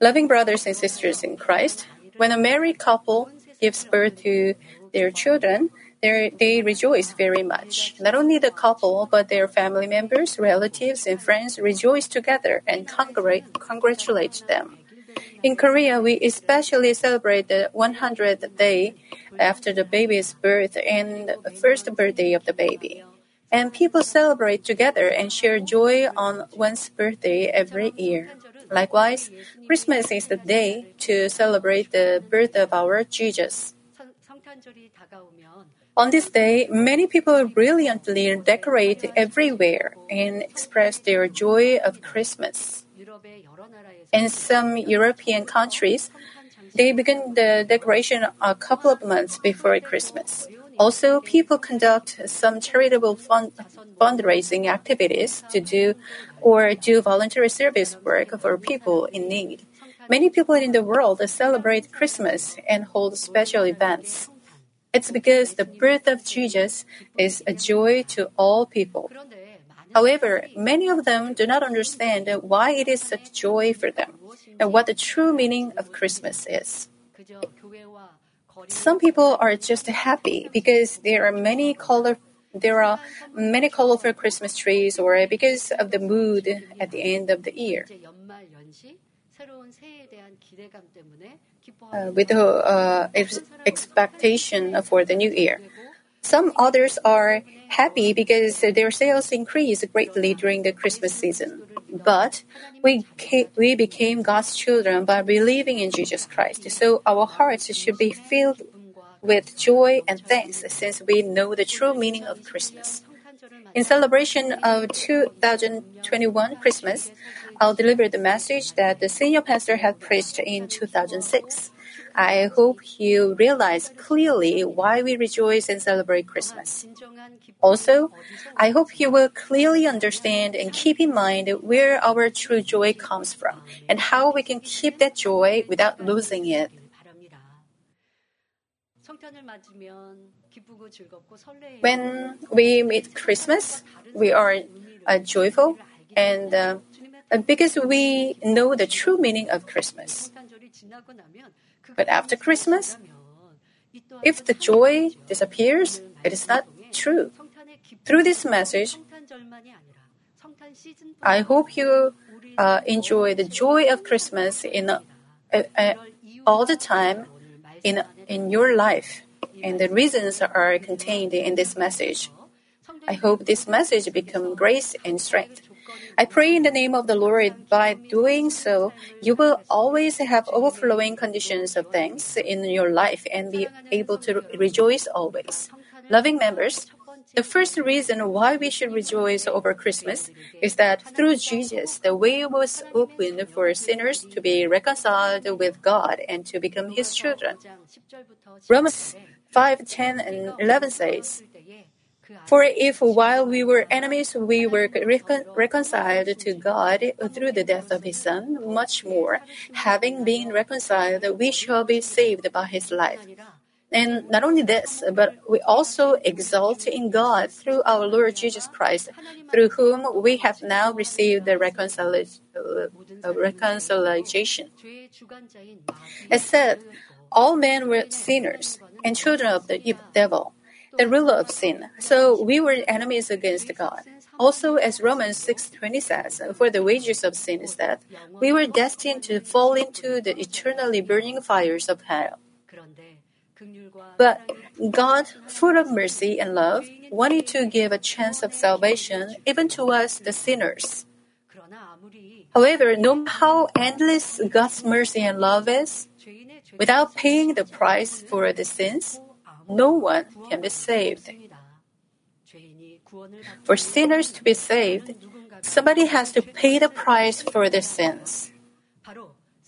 Loving brothers and sisters in Christ, when a married couple gives birth to their children, they rejoice very much. Not only the couple, but their family members, relatives, and friends rejoice together and congratulate them. In Korea, we especially celebrate the 100th day after the baby's birth and the first birthday of the baby. And people celebrate together and share joy on one's birthday every year. Likewise, Christmas is the day to celebrate the birth of our Jesus. On this day, many people brilliantly decorate everywhere and express their joy of Christmas. In some European countries, they begin the decoration a couple of months before Christmas. Also, people conduct some charitable fund, fundraising activities to do or do voluntary service work for people in need. Many people in the world celebrate Christmas and hold special events. It's because the birth of Jesus is a joy to all people. However, many of them do not understand why it is such joy for them and what the true meaning of Christmas is. Some people are just happy because there are many color there are many colorful Christmas trees or because of the mood at the end of the year. Uh, with the uh, ex- expectation for the new year. Some others are happy because their sales increased greatly during the Christmas season. But we, we became God's children by believing in Jesus Christ. So our hearts should be filled with joy and thanks since we know the true meaning of Christmas. In celebration of 2021 Christmas, I'll deliver the message that the senior pastor had preached in 2006. I hope you realize clearly why we rejoice and celebrate Christmas. Also, I hope you will clearly understand and keep in mind where our true joy comes from and how we can keep that joy without losing it. When we meet Christmas, we are uh, joyful and uh, because we know the true meaning of Christmas. But after Christmas, if the joy disappears, it is not true. Through this message, I hope you uh, enjoy the joy of Christmas in uh, uh, all the time in in your life, and the reasons are contained in this message. I hope this message become grace and strength. I pray in the name of the Lord, by doing so, you will always have overflowing conditions of thanks in your life and be able to rejoice always. Loving members, the first reason why we should rejoice over Christmas is that through Jesus, the way was opened for sinners to be reconciled with God and to become His children. Romans 5 10 and 11 says, for if while we were enemies we were recon- reconciled to God through the death of his Son, much more, having been reconciled, we shall be saved by his life. And not only this, but we also exult in God through our Lord Jesus Christ, through whom we have now received the uh, reconciliation. As said, all men were sinners and children of the devil the ruler of sin. So we were enemies against God. Also, as Romans 6:20 says, for the wages of sin is death, we were destined to fall into the eternally burning fires of hell. But God, full of mercy and love, wanted to give a chance of salvation even to us, the sinners. However, no matter how endless God's mercy and love is, without paying the price for the sins, no one can be saved. For sinners to be saved, somebody has to pay the price for their sins.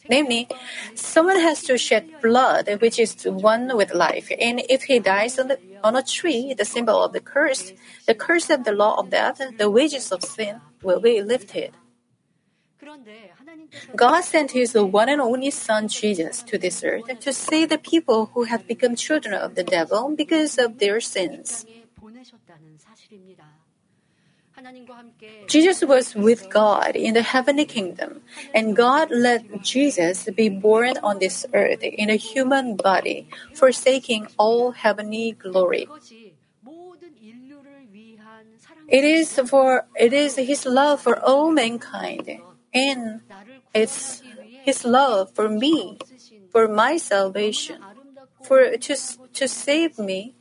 Namely, someone has to shed blood, which is one with life. And if he dies on, the, on a tree, the symbol of the curse, the curse of the law of death, the wages of sin will be lifted. God sent His one and only Son Jesus to this earth to save the people who have become children of the devil because of their sins. Jesus was with God in the heavenly kingdom, and God let Jesus be born on this earth in a human body, forsaking all heavenly glory. It is for it is His love for all mankind, and it's His love for me, for my salvation, for to to save me.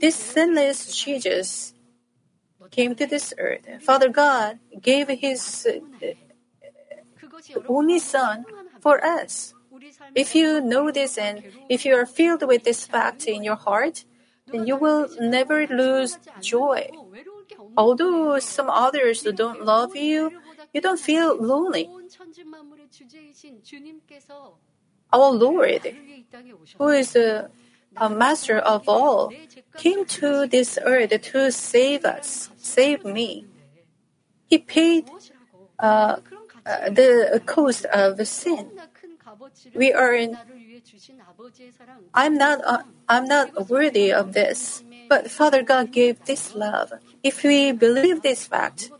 This sinless Jesus came to this earth. Father God gave His uh, only Son for us. If you know this and if you are filled with this fact in your heart, then you will never lose joy. Although some others don't love you, you don't feel lonely. Our Lord, who is a, a master of all, came to this earth to save us, save me. He paid uh, uh, the cost of sin. We are in. I'm not. Uh, I'm not worthy of this, but Father God gave this love. If we believe this fact,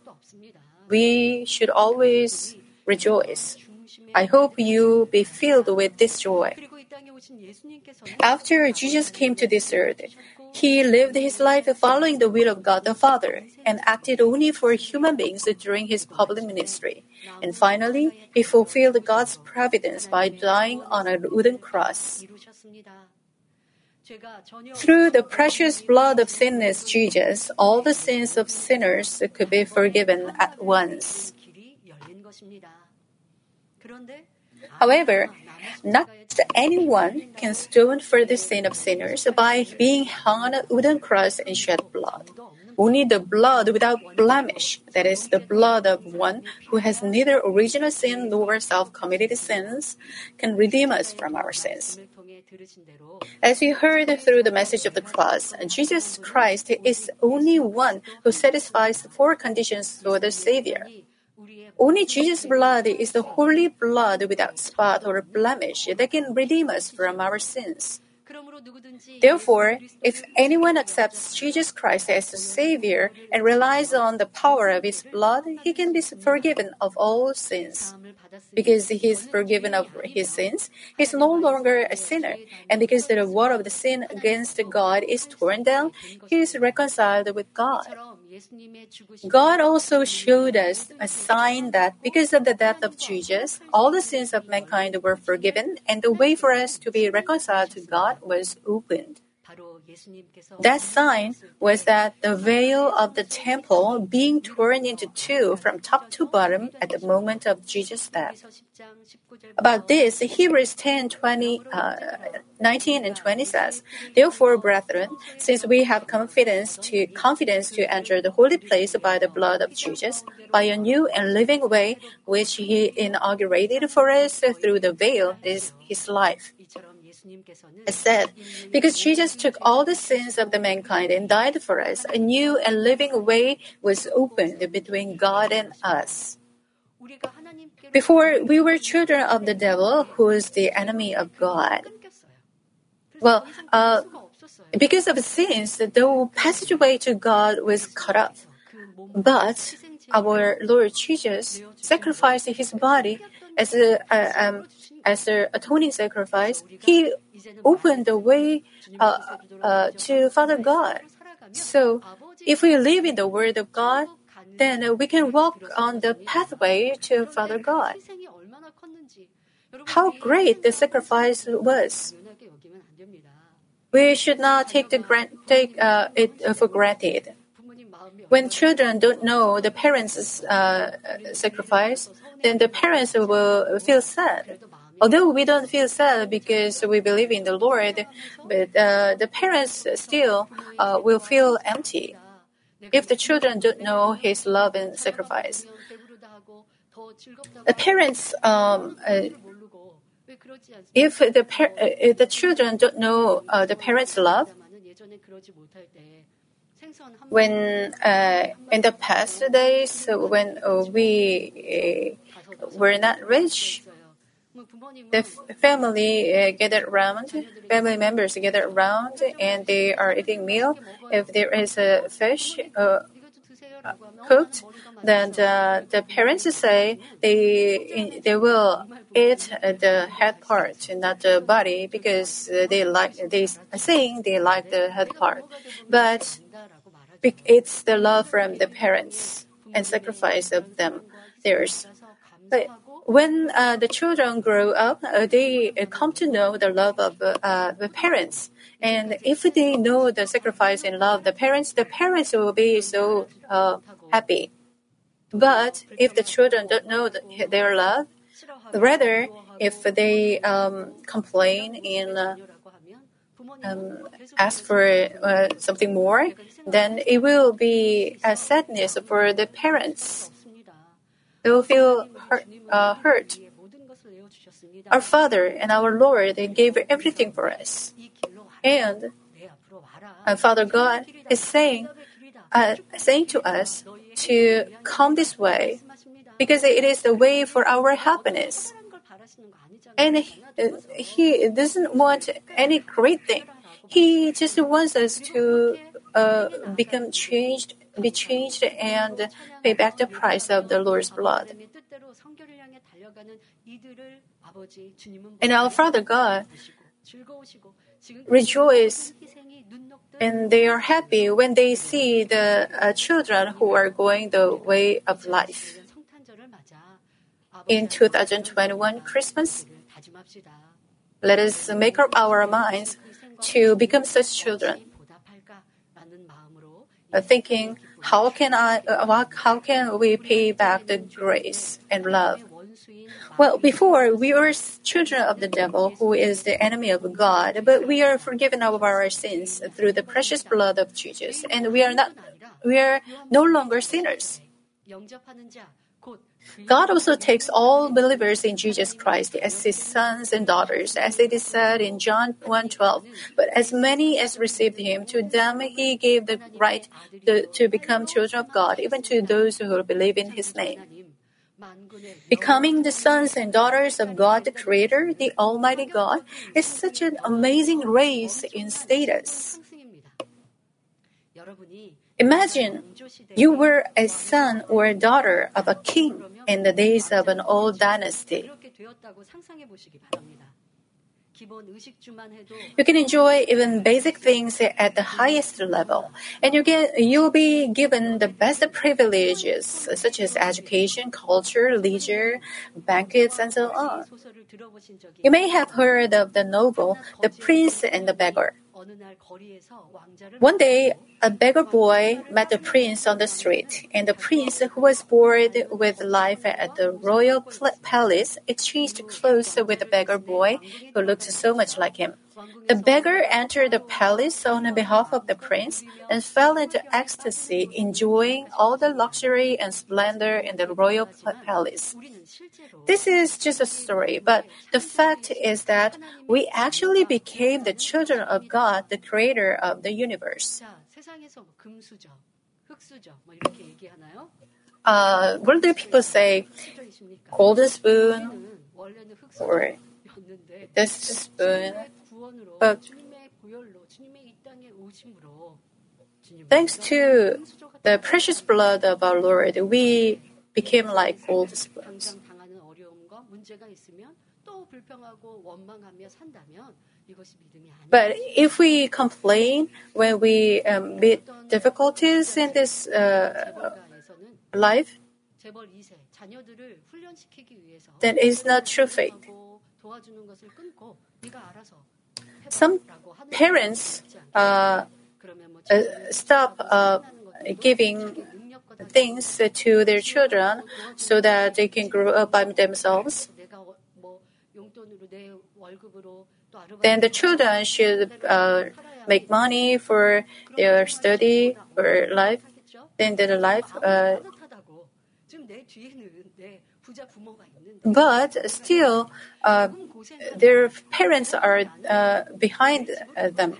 we should always rejoice. I hope you be filled with this joy. After Jesus came to this earth, he lived his life following the will of God the Father and acted only for human beings during his public ministry. And finally, he fulfilled God's providence by dying on a wooden cross. Through the precious blood of sinless Jesus, all the sins of sinners could be forgiven at once. However, not anyone can stone for the sin of sinners by being hung on a wooden cross and shed blood. Only the blood without blemish, that is, the blood of one who has neither original sin nor self committed sins, can redeem us from our sins. As we heard through the message of the cross, Jesus Christ is only one who satisfies the four conditions for the Savior. Only Jesus' blood is the holy blood without spot or blemish that can redeem us from our sins. Therefore, if anyone accepts Jesus Christ as the Savior and relies on the power of His blood, he can be forgiven of all sins. Because he is forgiven of his sins, he is no longer a sinner, and because the reward of the sin against God is torn down, he is reconciled with God. God also showed us a sign that because of the death of Jesus, all the sins of mankind were forgiven, and the way for us to be reconciled to God was opened. That sign was that the veil of the temple being torn into two from top to bottom at the moment of Jesus' death. About this, Hebrews 10 20, uh, 19 and 20 says, Therefore, brethren, since we have confidence to, confidence to enter the holy place by the blood of Jesus, by a new and living way which he inaugurated for us through the veil, is his life. Said, Because Jesus took all the sins of the mankind and died for us, a new and living way was opened between God and us. Before, we were children of the devil, who is the enemy of God. Well, uh, because of sins, the passageway to God was cut off. But our Lord Jesus sacrificed his body as a, uh, um, as an atoning sacrifice, He opened the way uh, uh, to Father God. So, if we live in the Word of God, then we can walk on the pathway to Father God. How great the sacrifice was! We should not take, grant, take uh, it for granted. When children don't know the parents' uh, sacrifice, then the parents will feel sad. Although we don't feel sad because we believe in the Lord, but uh, the parents still uh, will feel empty if the children don't know His love and sacrifice. The parents, um, uh, if the par- uh, if the children don't know uh, the parents' love, when uh, in the past days when we were not rich, the family uh, gather around, family members gather around, and they are eating meal. If there is a fish, uh, cooked, then the, the parents say they they will eat the head part, not the body, because they like they saying they like the head part, but it's the love from the parents and sacrifice of them theirs. But when uh, the children grow up, uh, they come to know the love of uh, the parents. And if they know the sacrifice and love the parents, the parents will be so uh, happy. But if the children don't know the, their love, rather, if they um, complain and uh, um, ask for uh, something more, then it will be a sadness for the parents. Will feel hurt. Uh, hurt. Our Father and our Lord they gave everything for us, and uh, Father God is saying, uh, saying to us to come this way because it is the way for our happiness. And he, he doesn't want any great thing. He just wants us to uh, become changed, be changed, and pay back the price of the Lord's blood. And our Father God rejoice and they are happy when they see the uh, children who are going the way of life. In 2021 Christmas, let us make up our minds to become such children. Uh, thinking, how can I, uh, how can we pay back the grace and love? Well, before we were children of the devil, who is the enemy of God, but we are forgiven of our sins through the precious blood of Jesus, and we are not, we are no longer sinners. God also takes all believers in Jesus Christ as his sons and daughters, as it is said in John 1:12. But as many as received him, to them he gave the right to, to become children of God, even to those who believe in his name. Becoming the sons and daughters of God the Creator, the Almighty God, is such an amazing race in status. Imagine you were a son or a daughter of a king in the days of an old dynasty. You can enjoy even basic things at the highest level, and you get you'll be given the best privileges such as education, culture, leisure, banquets, and so on. You may have heard of the novel The Prince and the Beggar. One day, a beggar boy met the prince on the street, and the prince, who was bored with life at the royal palace, exchanged clothes with the beggar boy, who looked so much like him. The beggar entered the palace on behalf of the prince and fell into ecstasy, enjoying all the luxury and splendor in the royal palace. This is just a story, but the fact is that we actually became the children of God, the creator of the universe. Uh, do people say golden spoon or this spoon but thanks to the precious blood of our Lord, we became like gold spoons. But if we complain when we um, meet difficulties in this uh, life, then it's not true faith. Some parents uh, uh, stop uh, giving things to their children so that they can grow up by themselves. Then the children should uh, make money for their study or life. Then their life. Uh, but still, uh, their parents are uh, behind uh, them.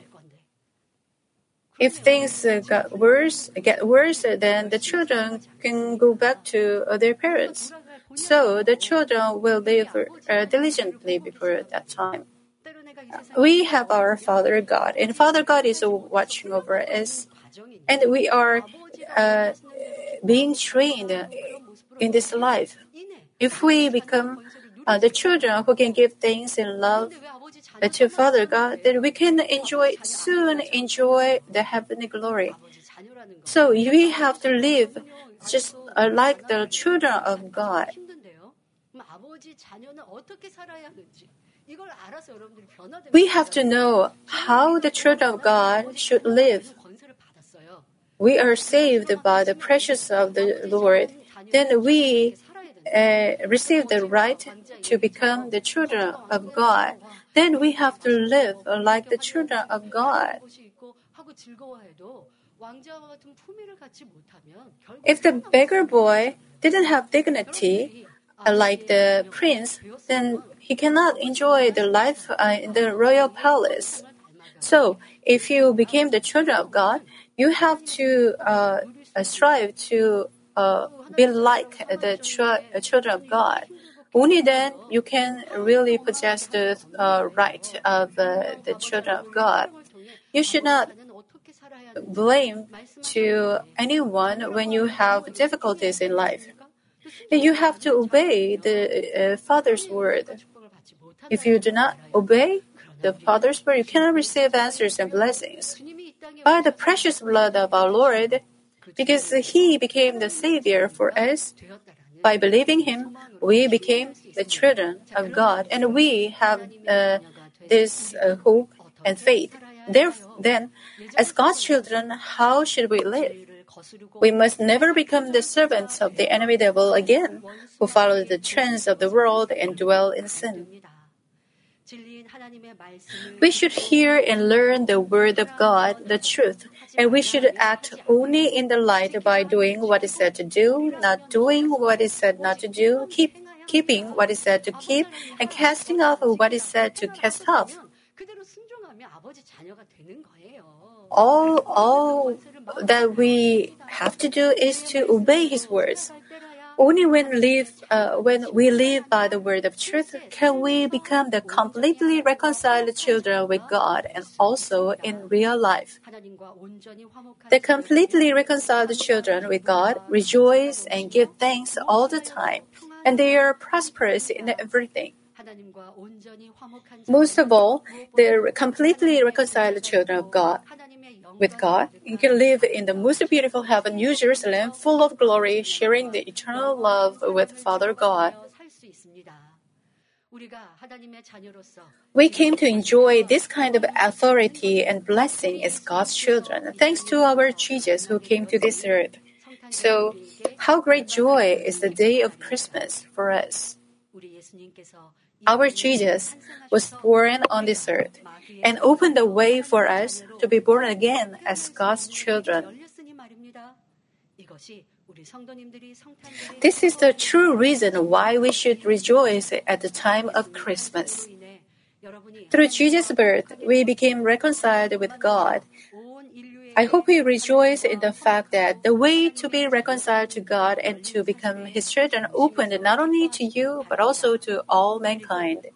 If things uh, got worse, get worse, then the children can go back to uh, their parents. So the children will live uh, diligently before that time. We have our Father God, and Father God is watching over us, and we are being trained in this life. If we become uh, the children who can give thanks in love to Father God, then we can enjoy soon enjoy the heavenly glory. So we have to live just uh, like the children of God. We have to know how the children of God should live. We are saved by the precious of the Lord. Then we uh, receive the right to become the children of God. Then we have to live like the children of God. If the beggar boy didn't have dignity uh, like the prince, then he cannot enjoy the life uh, in the royal palace. So, if you became the children of God, you have to uh, strive to uh, be like the ch- children of God. Only then you can really possess the uh, right of uh, the children of God. You should not blame to anyone when you have difficulties in life. You have to obey the uh, Father's word. If you do not obey the Father's word, you cannot receive answers and blessings. By the precious blood of our Lord, because He became the Savior for us, by believing Him, we became the children of God, and we have uh, this uh, hope and faith. Therefore, then, as God's children, how should we live? We must never become the servants of the enemy devil again, who follow the trends of the world and dwell in sin. We should hear and learn the Word of God, the truth, and we should act only in the light by doing what is said to do, not doing what is said not to do, keep, keeping what is said to keep, and casting off what is said to cast off. All, all that we have to do is to obey His words. Only when, live, uh, when we live by the word of truth can we become the completely reconciled children with God and also in real life. The completely reconciled children with God rejoice and give thanks all the time, and they are prosperous in everything. Most of all, the completely reconciled children of God with God, you can live in the most beautiful heaven, New Jerusalem, full of glory, sharing the eternal love with Father God. We came to enjoy this kind of authority and blessing as God's children, thanks to our Jesus who came to this earth. So, how great joy is the day of Christmas for us! Our Jesus was born on this earth and opened the way for us to be born again as God's children. This is the true reason why we should rejoice at the time of Christmas. Through Jesus' birth, we became reconciled with God. I hope you rejoice in the fact that the way to be reconciled to God and to become His children opened not only to you, but also to all mankind.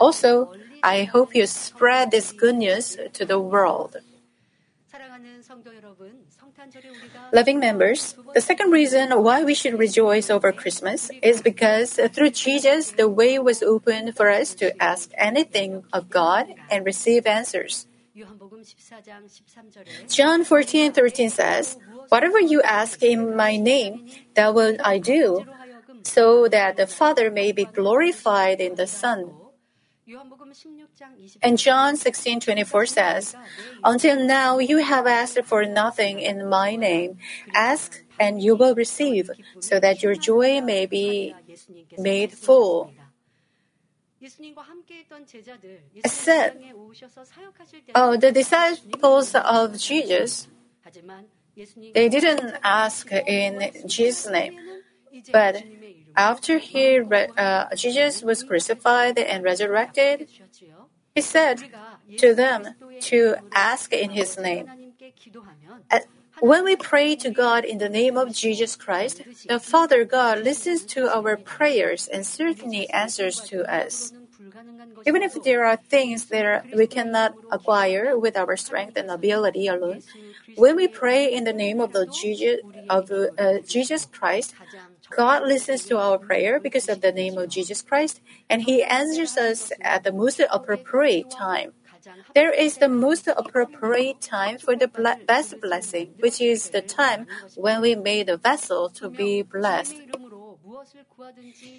Also, I hope you spread this good news to the world. Loving members, the second reason why we should rejoice over Christmas is because through Jesus, the way was opened for us to ask anything of God and receive answers. John 14 13 says, Whatever you ask in my name, that will I do, so that the Father may be glorified in the Son. And John 16:24 says, "Until now you have asked for nothing in my name. Ask and you will receive, so that your joy may be made full." Said, oh, the disciples of Jesus, they didn't ask in Jesus' name, but after he uh, Jesus was crucified and resurrected, he said to them to ask in his name. When we pray to God in the name of Jesus Christ, the Father God listens to our prayers and certainly answers to us. Even if there are things that we cannot acquire with our strength and ability alone, when we pray in the name of the Jesus of uh, Jesus Christ, God listens to our prayer because of the name of Jesus Christ, and He answers us at the most appropriate time. There is the most appropriate time for the best blessing, which is the time when we made the vessel to be blessed.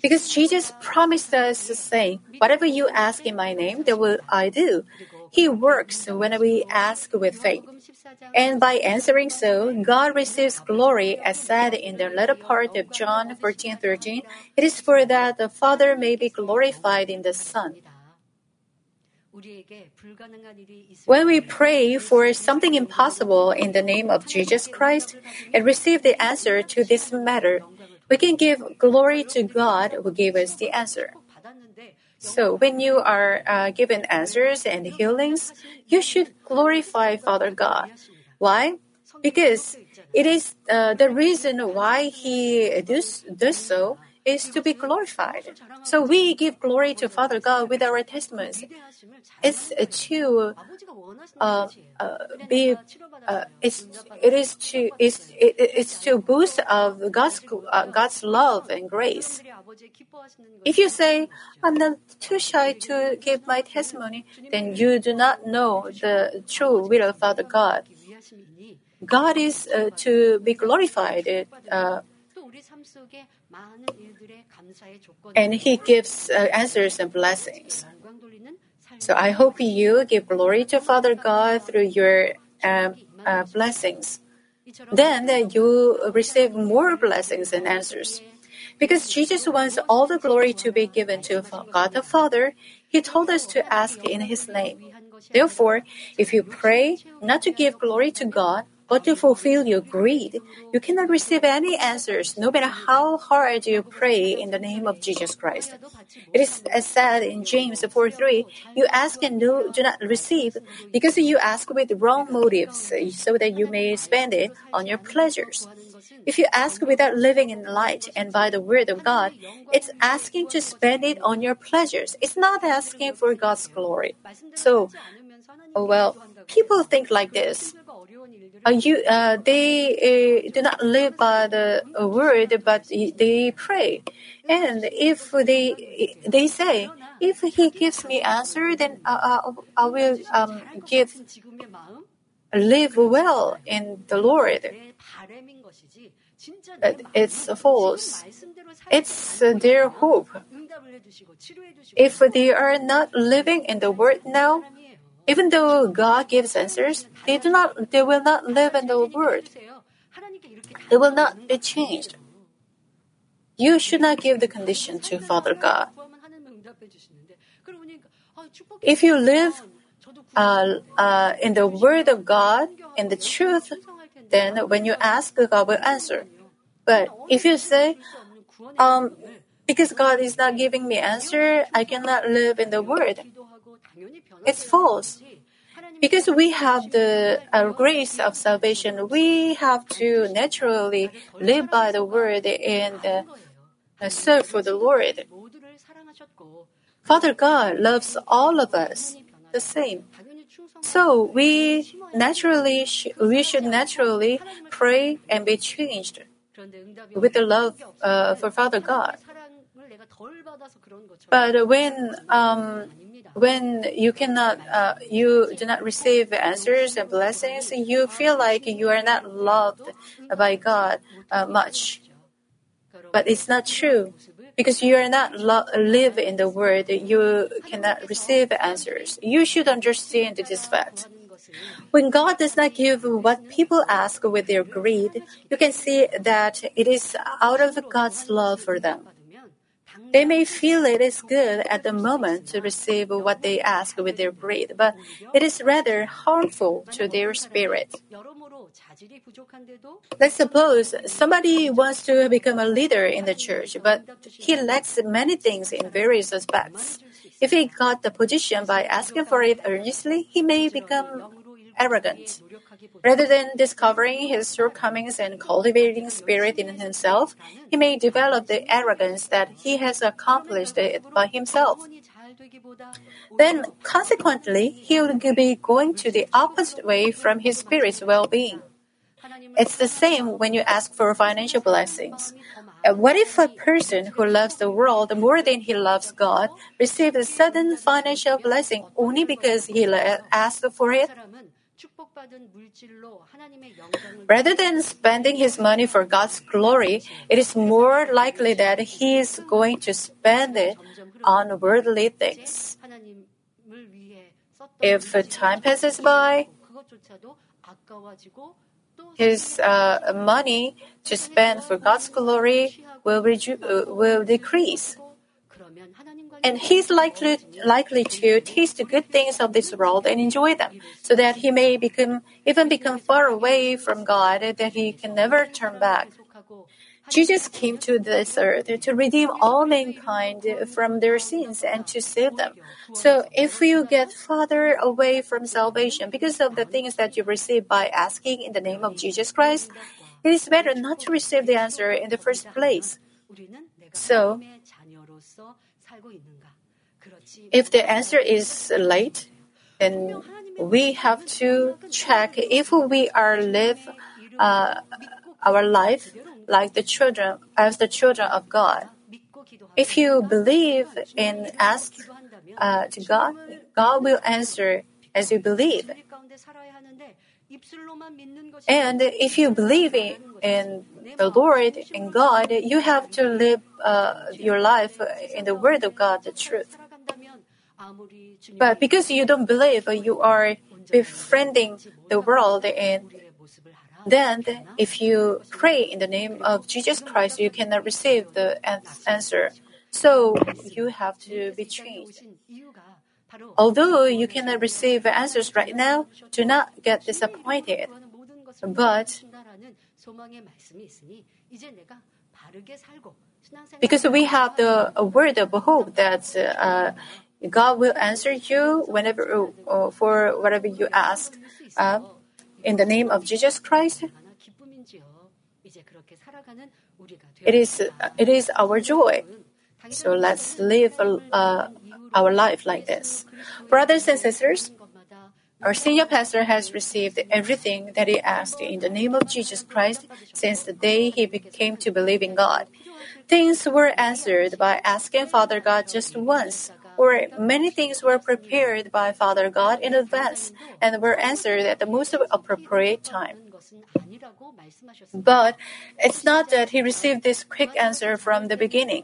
Because Jesus promised us, saying, Whatever you ask in my name, that will I do. He works when we ask with faith. And by answering so, God receives glory, as said in the latter part of John 14 13. It is for that the Father may be glorified in the Son. When we pray for something impossible in the name of Jesus Christ and receive the answer to this matter, we can give glory to God who gave us the answer. So, when you are uh, given answers and healings, you should glorify Father God. Why? Because it is uh, the reason why He does, does so is to be glorified. So we give glory to Father God with our testimonies. It's to uh, uh, be. Uh, it's it is to it's it, it's to boost of God's uh, God's love and grace. If you say I'm not too shy to give my testimony, then you do not know the true will of Father God. God is uh, to be glorified. Uh, and He gives uh, answers and blessings. So I hope you give glory to Father God through your um, uh, blessings. Then uh, you receive more blessings and answers. Because Jesus wants all the glory to be given to God the Father, He told us to ask in His name. Therefore, if you pray not to give glory to God, but to fulfill your greed, you cannot receive any answers, no matter how hard you pray in the name of Jesus Christ. It is said in James 4 3, you ask and do, do not receive, because you ask with wrong motives, so that you may spend it on your pleasures. If you ask without living in light and by the word of God, it's asking to spend it on your pleasures. It's not asking for God's glory. So, oh well, people think like this. Uh, you, uh, they uh, do not live by the word, but they pray. And if they they say, if he gives me answer, then I, I, I will um, give live well in the Lord. It's false. It's their hope. If they are not living in the word now, even though God gives answers, they do not they will not live in the word. They will not be changed. You should not give the condition to Father God. If you live uh, uh, in the Word of God, in the truth, then when you ask, God will answer. But if you say, um, because God is not giving me answer, I cannot live in the Word, it's false. Because we have the uh, grace of salvation, we have to naturally live by the word and uh, serve for the Lord. Father God loves all of us the same. So we naturally sh- we should naturally pray and be changed with the love uh, for Father God. But when um, when you cannot, uh, you do not receive answers and blessings, you feel like you are not loved by God uh, much. But it's not true. Because you are not lo- live in the word, you cannot receive answers. You should understand this fact. When God does not give what people ask with their greed, you can see that it is out of God's love for them. They may feel it is good at the moment to receive what they ask with their greed, but it is rather harmful to their spirit. Let's suppose somebody wants to become a leader in the church, but he lacks many things in various aspects. If he got the position by asking for it earnestly, he may become arrogant. Rather than discovering his shortcomings and cultivating spirit in himself, he may develop the arrogance that he has accomplished it by himself. then consequently he will be going to the opposite way from his spirit's well-being. It's the same when you ask for financial blessings. What if a person who loves the world more than he loves God receives a sudden financial blessing only because he asked for it? Rather than spending his money for God's glory, it is more likely that he is going to spend it on worldly things. If time passes by, his uh, money to spend for God's glory will, reju- uh, will decrease. And he's likely, likely to taste the good things of this world and enjoy them, so that he may become, even become far away from God, that he can never turn back. Jesus came to this earth to redeem all mankind from their sins and to save them. So if you get farther away from salvation because of the things that you receive by asking in the name of Jesus Christ, it is better not to receive the answer in the first place. So, if the answer is late, then we have to check if we are live uh, our life like the children as the children of God. If you believe and ask uh, to God, God will answer as you believe. And if you believe in, in the Lord and God, you have to live uh, your life in the Word of God, the truth. But because you don't believe, you are befriending the world and then, if you pray in the name of Jesus Christ, you cannot receive the answer. So, you have to be changed. Although you cannot receive answers right now, do not get disappointed. But because we have the word of hope that uh, God will answer you whenever uh, for whatever you ask. Uh, in the name of Jesus Christ, it is it is our joy. So let's live uh, our life like this, brothers and sisters. Our senior pastor has received everything that he asked in the name of Jesus Christ since the day he became to believe in God. Things were answered by asking Father God just once, or many things were prepared by Father God in advance and were answered at the most appropriate time. But it's not that he received this quick answer from the beginning.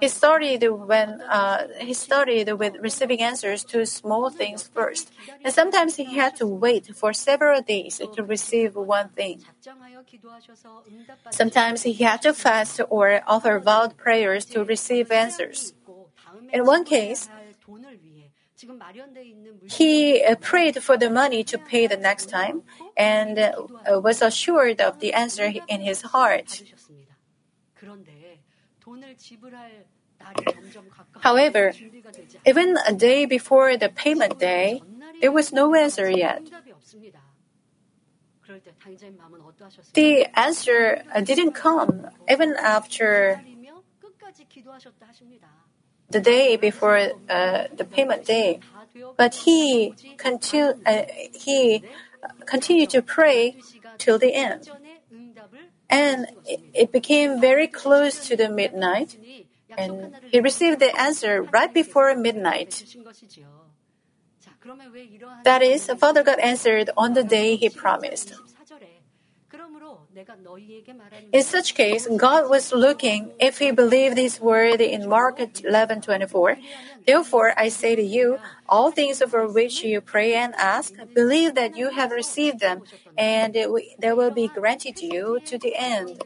He started when uh, he started with receiving answers to small things first, and sometimes he had to wait for several days to receive one thing. Sometimes he had to fast or offer vowed prayers to receive answers. In one case, he uh, prayed for the money to pay the next time and uh, was assured of the answer in his heart. However, even a day before the payment day, there was no answer yet. The answer uh, didn't come even after the day before uh, the payment day. But he, continu- uh, he continued to pray till the end. And it, became very close to the midnight, and he received the answer right before midnight. That is, Father God answered on the day he promised. In such case, God was looking if he believed his word in Mark 11:24. Therefore, I say to you, all things for which you pray and ask, believe that you have received them, and they will be granted to you to the end.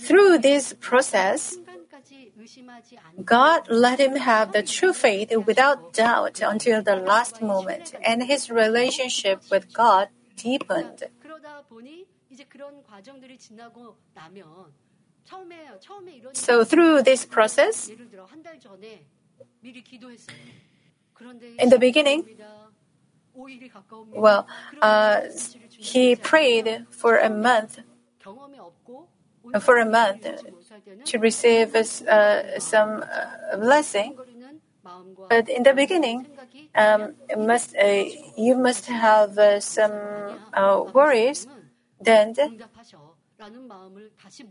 Through this process, God let him have the true faith without doubt until the last moment, and his relationship with God deepened. So through this process, in the beginning, well, uh, he prayed for a month. For a month, to receive uh, some uh, blessing. But in the beginning, um, must uh, you must have uh, some uh, worries. Then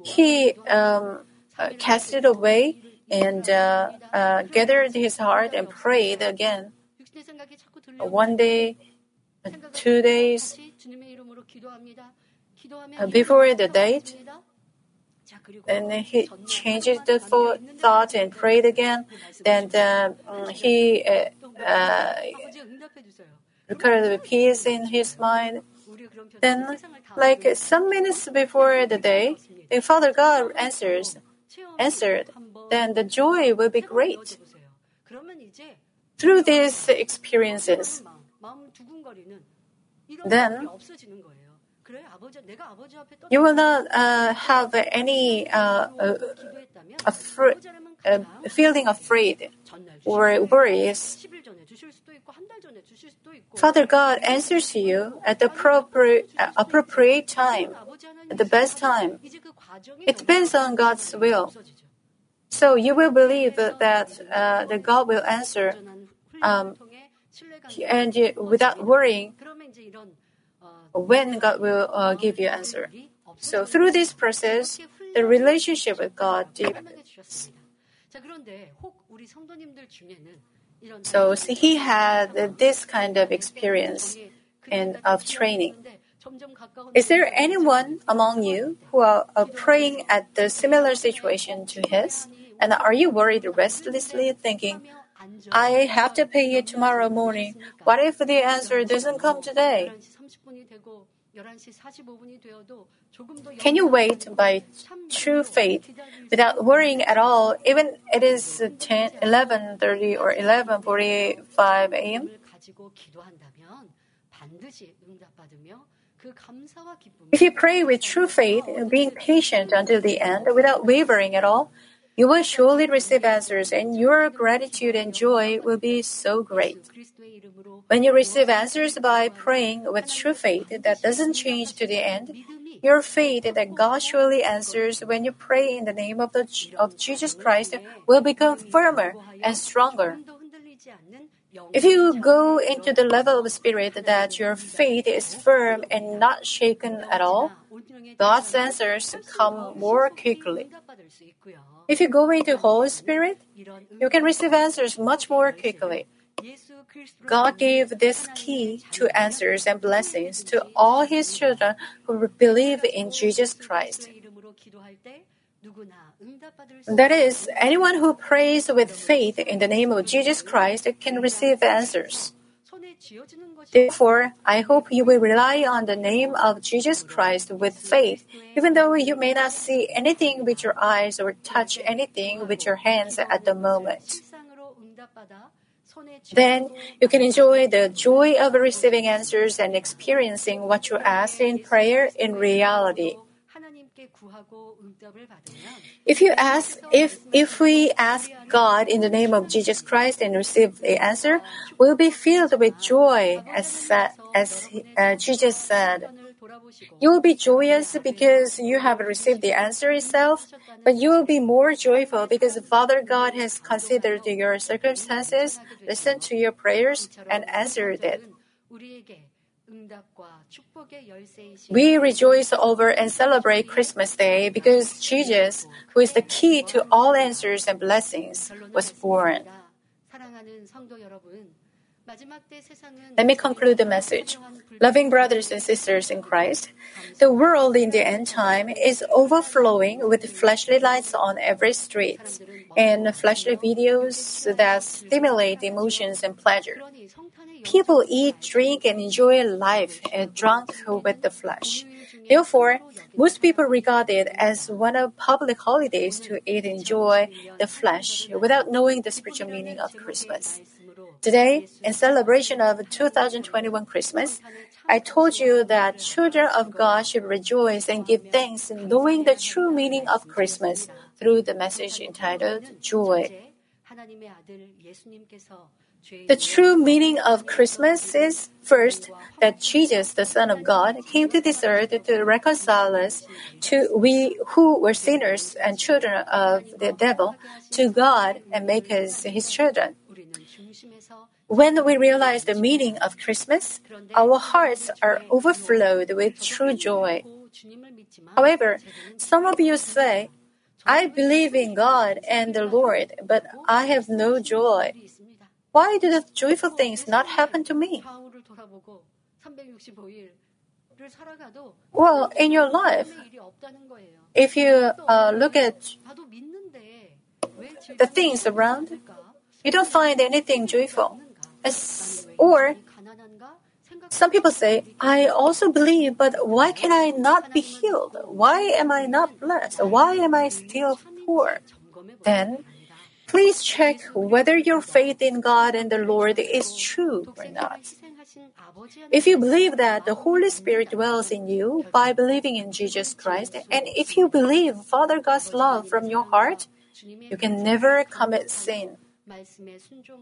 he um, uh, cast it away and uh, uh, gathered his heart and prayed again. One day, two days before the date, and he changed the thought and prayed again. Then uh, he uh, uh, recorded peace in his mind. Then, like some minutes before the day, the Father God answers, answered. Then the joy will be great. Through these experiences, then you will not uh, have any uh, afra- uh, feeling afraid or worries. Father God answers you at the appropriate, uh, appropriate time, at the best time. It depends on God's will. So you will believe that uh, the God will answer, um, and you, without worrying when God will uh, give you answer. So through this process, the relationship with God deepens. So he had this kind of experience and of training. Is there anyone among you who are, are praying at the similar situation to his? And are you worried restlessly, thinking, I have to pay it tomorrow morning. What if the answer doesn't come today? Can you wait by true faith without worrying at all, even it is 10, 11.30 or 11.45 a.m.? If you pray with true faith, being patient until the end without wavering at all, you will surely receive answers, and your gratitude and joy will be so great. When you receive answers by praying with true faith that doesn't change to the end, your faith that God surely answers when you pray in the name of, the, of Jesus Christ will become firmer and stronger. If you go into the level of spirit that your faith is firm and not shaken at all, God's answers come more quickly. If you go into Holy Spirit, you can receive answers much more quickly. God gave this key to answers and blessings to all His children who believe in Jesus Christ. That is, anyone who prays with faith in the name of Jesus Christ can receive answers. Therefore, I hope you will rely on the name of Jesus Christ with faith, even though you may not see anything with your eyes or touch anything with your hands at the moment. Then you can enjoy the joy of receiving answers and experiencing what you ask in prayer in reality. If you ask, if, if we ask God in the name of Jesus Christ and receive the answer, we'll be filled with joy, as, as uh, Jesus said. You will be joyous because you have received the answer itself, but you will be more joyful because Father God has considered your circumstances, listened to your prayers, and answered it. We rejoice over and celebrate Christmas Day because Jesus, who is the key to all answers and blessings, was born. Let me conclude the message. Loving brothers and sisters in Christ, the world in the end time is overflowing with fleshly lights on every street and fleshly videos that stimulate emotions and pleasure. People eat, drink, and enjoy life and drunk with the flesh. Therefore, most people regard it as one of public holidays to eat and enjoy the flesh without knowing the spiritual meaning of Christmas. Today, in celebration of 2021 Christmas, I told you that children of God should rejoice and give thanks knowing the true meaning of Christmas through the message entitled Joy. The true meaning of Christmas is first that Jesus, the Son of God, came to this earth to reconcile us to we who were sinners and children of the devil to God and make us his children. When we realize the meaning of Christmas, our hearts are overflowed with true joy. However, some of you say, I believe in God and the Lord, but I have no joy. Why do the joyful things not happen to me? Well, in your life, if you uh, look at the things around, you don't find anything joyful. As, or some people say, I also believe, but why can I not be healed? Why am I not blessed? Why am I still poor? Then, please check whether your faith in God and the Lord is true or not. If you believe that the Holy Spirit dwells in you by believing in Jesus Christ, and if you believe Father God's love from your heart, you can never commit sin.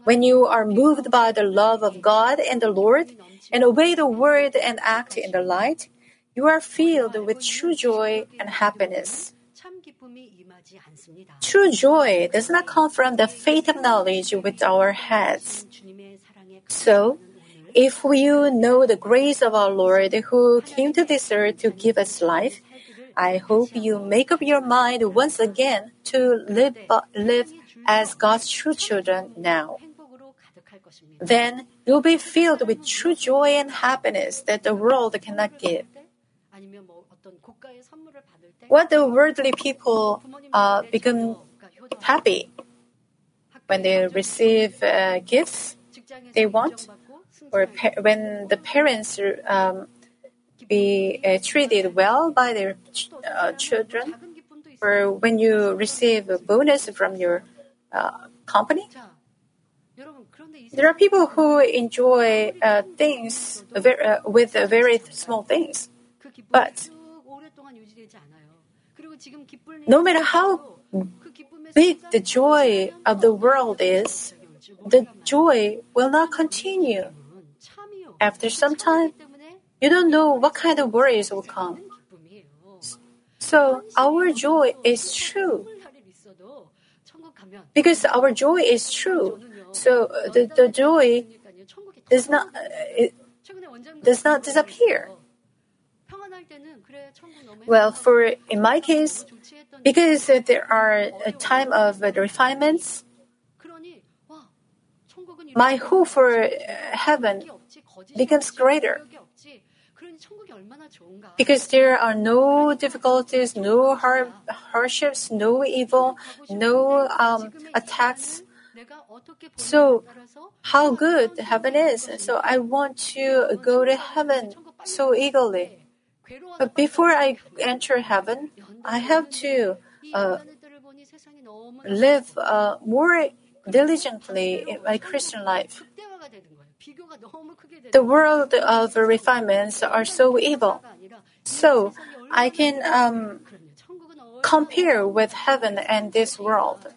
When you are moved by the love of God and the Lord and obey the word and act in the light, you are filled with true joy and happiness. True joy does not come from the faith of knowledge with our heads. So, if you know the grace of our Lord who came to this earth to give us life, I hope you make up your mind once again to live, live as God's true children now. Then you'll be filled with true joy and happiness that the world cannot give. What the worldly people uh, become happy when they receive uh, gifts they want, or pa- when the parents um, be uh, treated well by their ch- uh, children, or when you receive a bonus from your uh, company. There are people who enjoy uh, things very, with very small things, but no matter how big the joy of the world is, the joy will not continue. After some time, you don't know what kind of worries will come. So our joy is true. Because our joy is true. So the, the joy does not uh, it does not disappear. Well, for in my case, because there are a time of refinements, my hope for heaven becomes greater. Because there are no difficulties, no hard, hardships, no evil, no um, attacks. So, how good heaven is. So, I want to go to heaven so eagerly. But before I enter heaven, I have to uh, live uh, more diligently in my Christian life. The world of refinements are so evil. So I can um, compare with heaven and this world.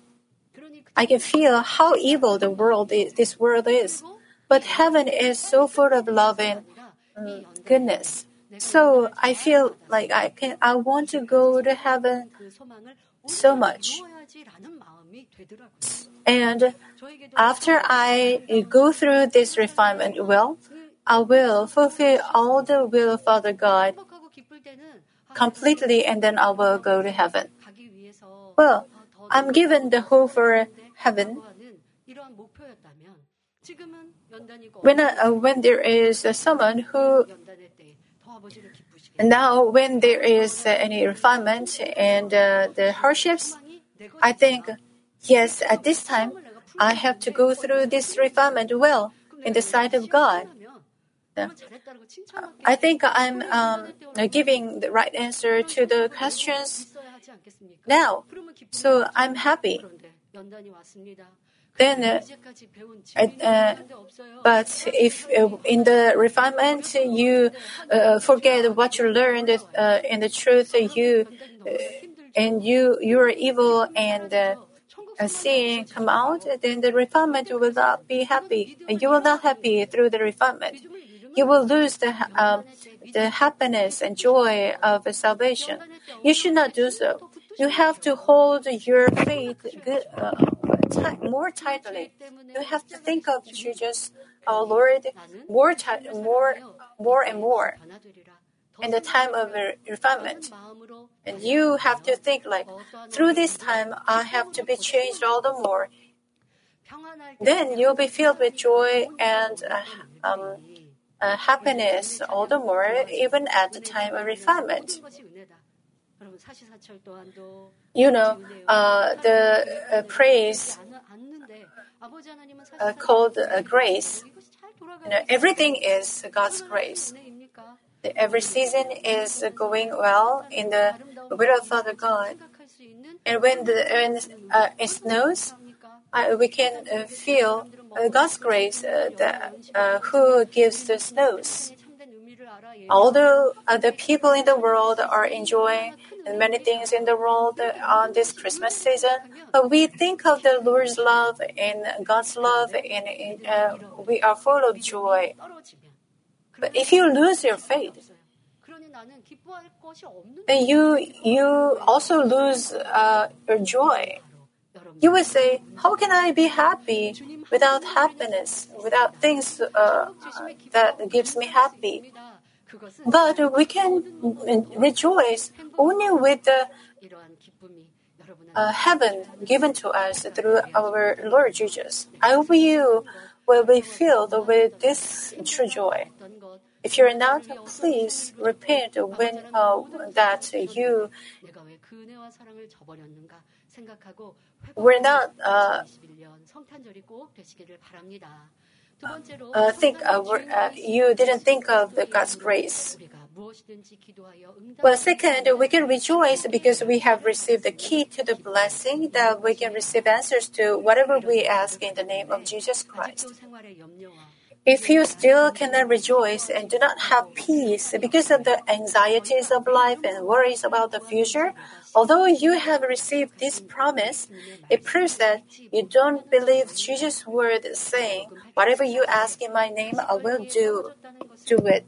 I can feel how evil the world is, this world is. But heaven is so full of love and um, goodness. So I feel like I can I want to go to heaven so much. And after I go through this refinement well, I will fulfill all the will of Father God completely and then I will go to heaven. Well, I'm given the hope for heaven. When, uh, when there is someone who now when there is any refinement and uh, the hardships, I think, yes, at this time, I have to go through this refinement well in the sight of God. I think I'm um, giving the right answer to the questions now, so I'm happy. Then, uh, uh, but if uh, in the refinement you uh, forget what you learned uh, in the truth, you uh, and you you are evil and uh, sin come out, then the refinement will not be happy. You will not happy through the refinement. You will lose the um, the happiness and joy of salvation. You should not do so. You have to hold your faith good, more tightly. You have to think of Jesus, our Lord, more, more, more and more in the time of refinement. And you have to think like, through this time, I have to be changed all the more. Then you'll be filled with joy and uh, um, uh, happiness all the more, even at the time of refinement. You know, uh, the uh, praise uh, called uh, grace. You know, everything is God's grace. Every season is going well in the will of Father God. And when, the, when uh, it snows, uh, we can uh, feel uh, God's grace, uh, the, uh, who gives the snows. Although the people in the world are enjoying many things in the world on this Christmas season, but we think of the Lord's love and God's love, and we are full of joy. But if you lose your faith, you you also lose uh, your joy. You will say, "How can I be happy without happiness, without things uh, that gives me happy?" But we can rejoice only with the uh, heaven given to us through our Lord Jesus. I hope you will be filled with this true joy. If you're not, please repent when uh, that you were not uh, uh, think uh, uh, you didn't think of the God's grace. Well, second, we can rejoice because we have received the key to the blessing that we can receive answers to whatever we ask in the name of Jesus Christ. If you still cannot rejoice and do not have peace because of the anxieties of life and worries about the future, although you have received this promise, it proves that you don't believe Jesus' word saying, Whatever you ask in my name, I will do, do it.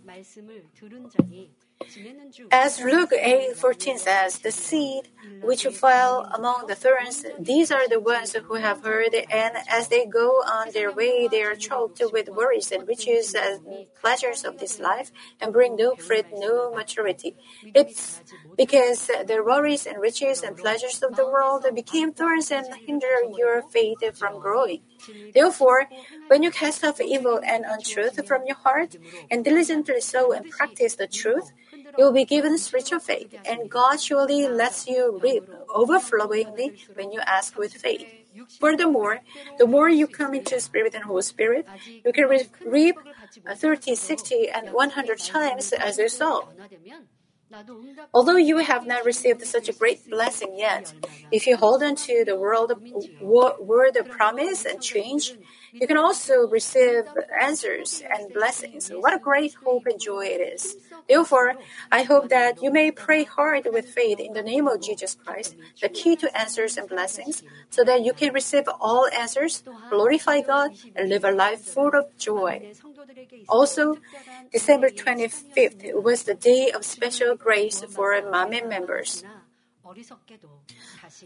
As Luke 8:14 says, the seed which fell among the thorns, these are the ones who have heard, and as they go on their way, they are choked with worries and riches and pleasures of this life, and bring no fruit, no maturity. It's because the worries and riches and pleasures of the world became thorns and hinder your faith from growing. Therefore, when you cast off evil and untruth from your heart, and diligently sow and practice the truth, you will be given spiritual faith, and God surely lets you reap overflowingly when you ask with faith. Furthermore, the more you come into Spirit and Holy Spirit, you can reap 30, 60, and 100 times as you sow. Although you have not received such a great blessing yet, if you hold on to the world, word of promise and change, you can also receive answers and blessings. What a great hope and joy it is. Therefore, I hope that you may pray hard with faith in the name of Jesus Christ, the key to answers and blessings, so that you can receive all answers, glorify God, and live a life full of joy. Also, December 25th was the day of special grace for Manmin members.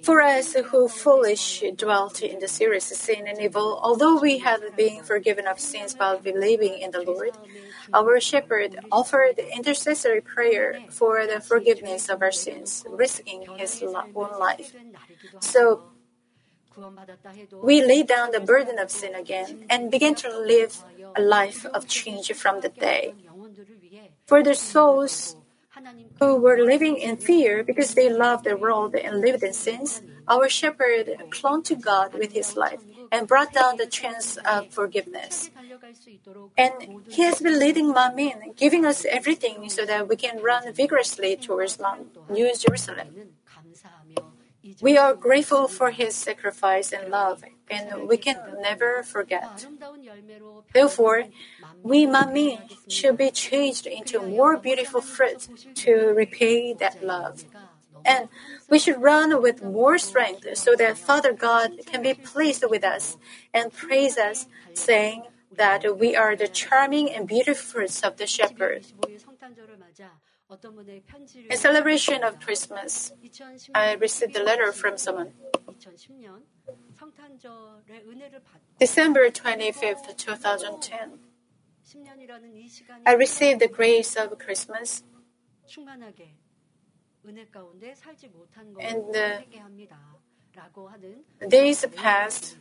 For us who foolish dwelt in the serious sin and evil, although we have been forgiven of sins by believing in the Lord, our shepherd offered intercessory prayer for the forgiveness of our sins, risking his own life. So we lay down the burden of sin again and begin to live a life of change from the day. For the souls who were living in fear because they loved the world and lived in sins, our shepherd clung to God with his life and brought down the chance of forgiveness. And he has been leading Manmin, giving us everything so that we can run vigorously towards New Jerusalem. We are grateful for his sacrifice and love, and we can never forget. Therefore, we Manmin should be changed into more beautiful fruit to repay that love. And we should run with more strength so that Father God can be pleased with us and praise us, saying that we are the charming and beautiful fruits of the shepherd. In celebration of Christmas, I received a letter from someone. December 25th, 2010. I received the grace of Christmas. And the days passed,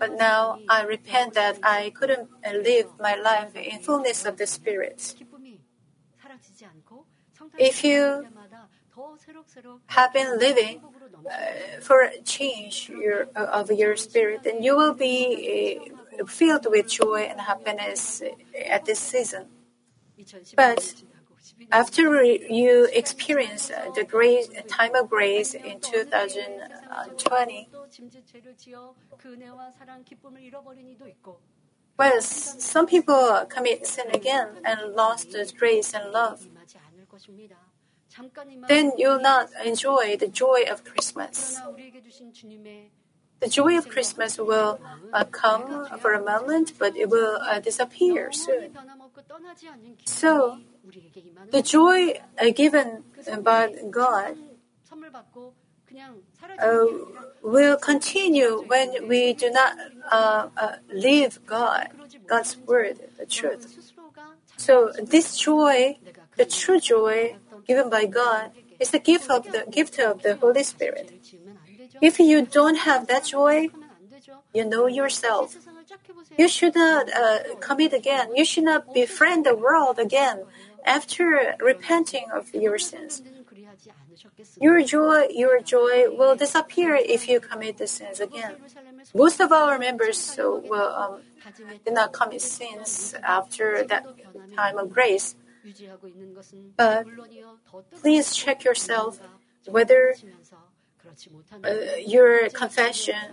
but now I repent that I couldn't live my life in fullness of the Spirit. If you have been living uh, for a change your, uh, of your spirit, then you will be uh, filled with joy and happiness at this season. But after you experience the grace, time of grace in 2020, well, some people commit sin again and lost the grace and love. Then you'll not enjoy the joy of Christmas. The joy of Christmas will uh, come for a moment, but it will uh, disappear soon. So, the joy uh, given by God uh, will continue when we do not uh, uh, live God, God's word, the truth. So this joy, the true joy given by God, is the gift of the gift of the Holy Spirit. If you don't have that joy, you know yourself. You should not uh, commit again. You should not befriend the world again after repenting of your sins. Your joy, your joy will disappear if you commit the sins again. Most of our members will um, did not commit sins after that time of grace. But please check yourself whether uh, your confession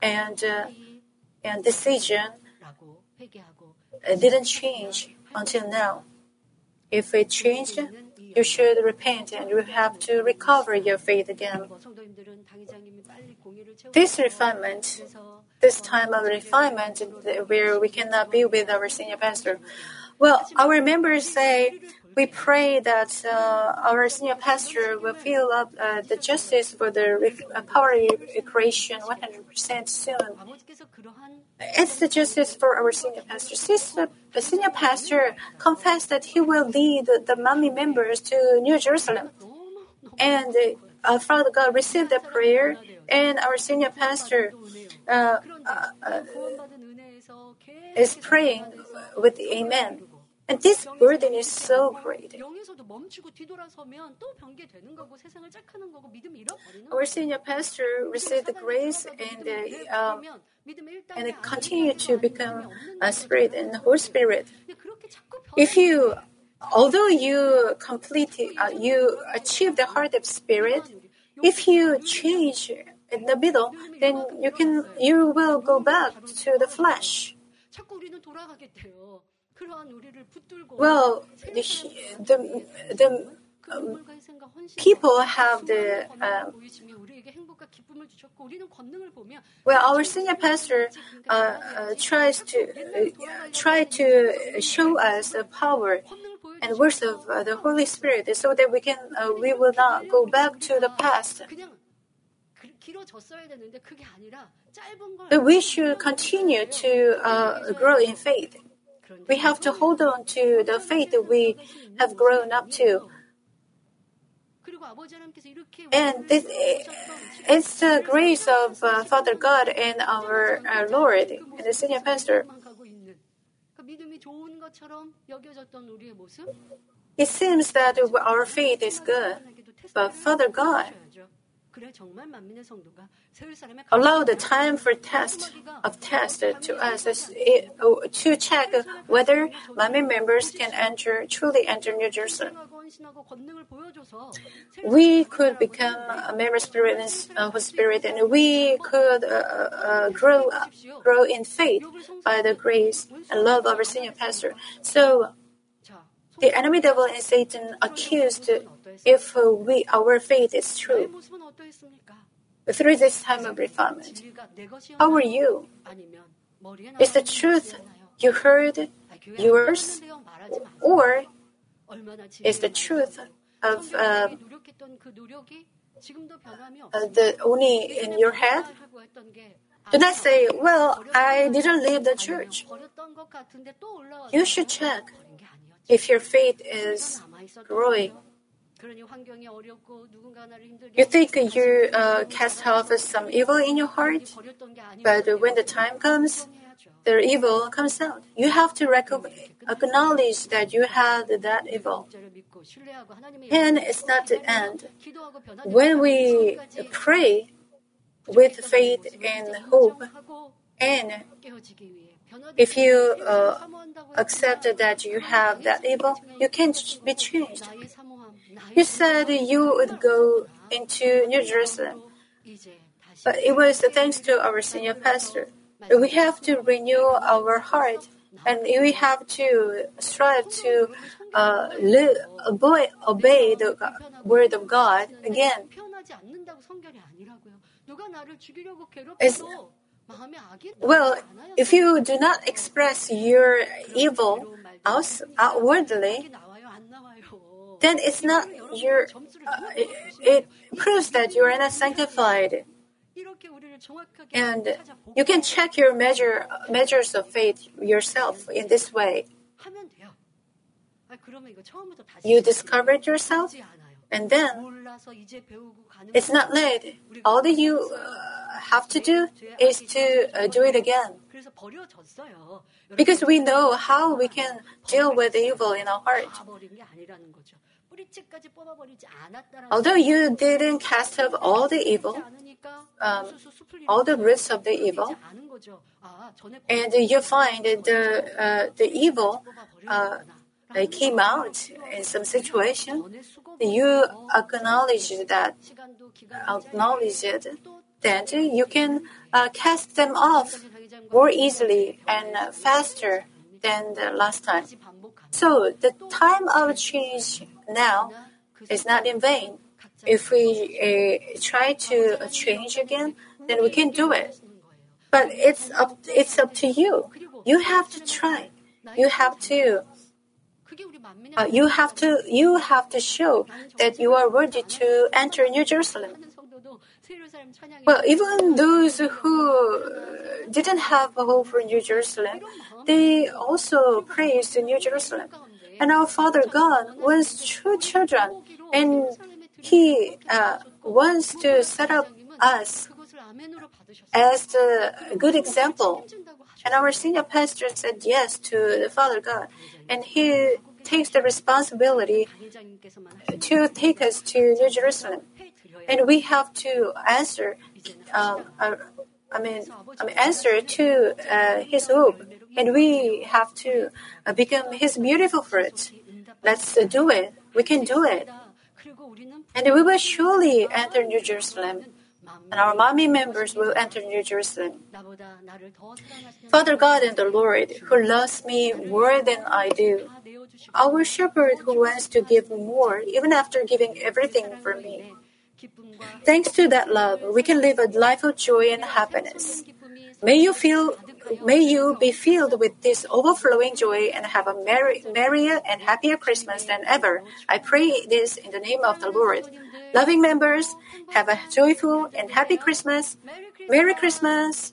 and uh, and decision uh, didn't change until now. If it changed, you should repent and you have to recover your faith again. This refinement, this time of refinement, where we cannot be with our senior pastor. Well, our members say we pray that uh, our senior pastor will fill up uh, the justice for the re- uh, power creation 100% soon. It's the justice for our senior pastor. Since the, senior pastor confessed that he will lead the, Manmin members to New Jerusalem, and uh, Father God received the prayer, and our senior pastor uh, uh, is praying with Amen. And this burden is so great. Our senior pastor received the grace and uh, um, and continue to become a spirit and Holy Spirit. If you, although you complete, uh, you achieve the heart of spirit, if you change in the middle, then you can, you will go back to the flesh. Well, the, the, the um, people have the um, well, our senior pastor uh, uh, tries to uh, try to show us the power and works of uh, the Holy Spirit, so that we can uh, we will not go back to the past. But we should continue to uh, grow in faith. We have to hold on to the faith that we have grown up to. And this, it's the grace of uh, Father God and our, our Lord and the senior pastor. It seems that our faith is good, but Father God allow the time for test of test to us oh, to check whether Manmin members can enter truly enter New Jerusalem. We could become a member spirit and uh, spirit, and we could uh, uh, grow grow in faith by the grace and love of our senior pastor. So the enemy devil and Satan accused if we, our faith is true. Through this time of refinement, how are you? Is the truth you heard yours? Or is the truth of uh, uh, the only in your head? Do not say, well, I didn't leave the church. You should check if your faith is growing, you think you uh, cast off some evil in your heart, but when the time comes, the evil comes out. You have to acknowledge that you had that evil. And it's not the end. When we pray with faith and hope and if you uh, accept that you have that evil, you can't be changed. You said you would go into New Jerusalem, but it was thanks to our senior pastor. We have to renew our heart, and we have to strive to uh, live, obey, obey the word of God again. It's, well, if you do not express your evil out, outwardly, then it's not your. Uh, it, it proves that you are not sanctified. And you can check your measure measures of faith yourself in this way. You discovered yourself, and then it's not late. All that you uh, have to do is to uh, do it again. Because we know how we can deal with evil in our heart. Although you didn't cast off all the evil, um, all the roots of the evil, and you find the uh, the evil uh, came out in some situation, you acknowledge that, acknowledge it, then you can uh, cast them off more easily and faster than the last time. So the time of change now is not in vain. If we uh, try to change again, then we can do it. But it's up, it's up to you. You have to try. You have to uh, you have to you have to show that you are worthy to enter New Jerusalem. Well, even those who didn't have hope for New Jerusalem, they also praised New Jerusalem. And our Father God wants true children, and He uh, wants to set up us as the good example. And our senior pastor said yes to the Father God, and he takes the responsibility to take us to New Jerusalem. And we have to answer, um, uh, I, mean, I mean, answer to uh, His hope. And we have to uh, become His beautiful fruit. Let's do it. We can do it. And we will surely enter New Jerusalem and our Manmin members will enter New Jerusalem. Father God and the Lord, who loves me more than I do, our shepherd who wants to give more, even after giving everything for me. Thanks to that love, we can live a life of joy and happiness. May you feel may you be filled with this overflowing joy and have a merry, merrier and happier Christmas than ever. I pray this in the name of the Lord. Loving members, have a joyful and happy Christmas. Merry Christmas.